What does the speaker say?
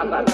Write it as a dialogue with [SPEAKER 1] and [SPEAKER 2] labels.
[SPEAKER 1] Bam, bam, bam.